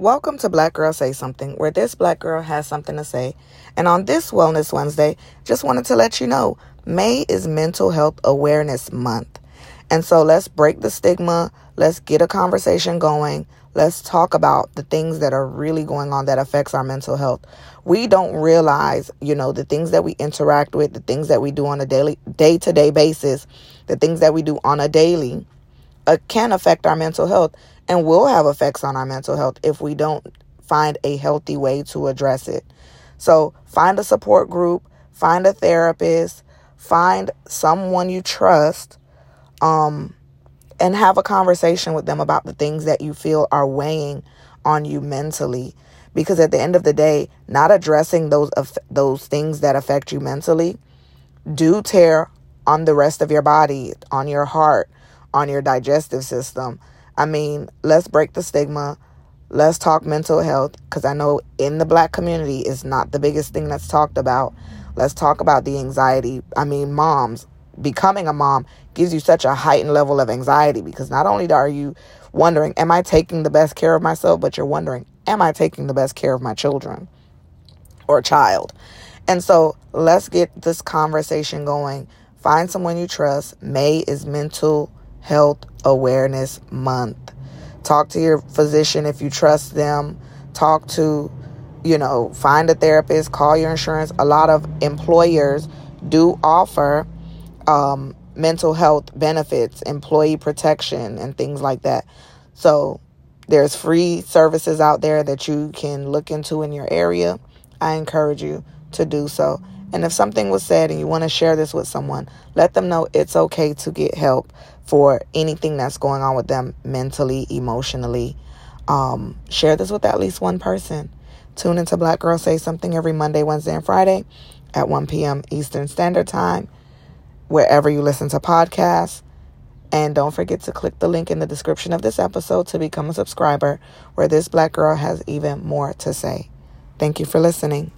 Welcome to Black Girl Say Something, where this black girl has something to say. And on this Wellness Wednesday, just wanted to let you know May is Mental Health Awareness Month. And so let's break the stigma, let's get a conversation going. Let's talk about the things that are really going on that affects our mental health. We don't realize, you know, the things that we interact with, the things that we do on a daily day-to-day basis, the things that we do on a daily uh, can affect our mental health and will have effects on our mental health if we don't find a healthy way to address it. So, find a support group, find a therapist, find someone you trust um and have a conversation with them about the things that you feel are weighing on you mentally because at the end of the day, not addressing those those things that affect you mentally do tear on the rest of your body, on your heart, on your digestive system. I mean, let's break the stigma. Let's talk mental health because I know in the black community is not the biggest thing that's talked about. Let's talk about the anxiety. I mean, moms, becoming a mom gives you such a heightened level of anxiety because not only are you wondering, am I taking the best care of myself, but you're wondering, am I taking the best care of my children or child? And so let's get this conversation going. Find someone you trust. May is mental Health Awareness Month. Talk to your physician if you trust them. Talk to, you know, find a therapist, call your insurance. A lot of employers do offer um, mental health benefits, employee protection, and things like that. So there's free services out there that you can look into in your area. I encourage you to do so. And if something was said and you want to share this with someone, let them know it's okay to get help for anything that's going on with them mentally, emotionally. Um, share this with at least one person. Tune into Black Girl Say Something every Monday, Wednesday, and Friday at 1 p.m. Eastern Standard Time, wherever you listen to podcasts. And don't forget to click the link in the description of this episode to become a subscriber, where this black girl has even more to say. Thank you for listening.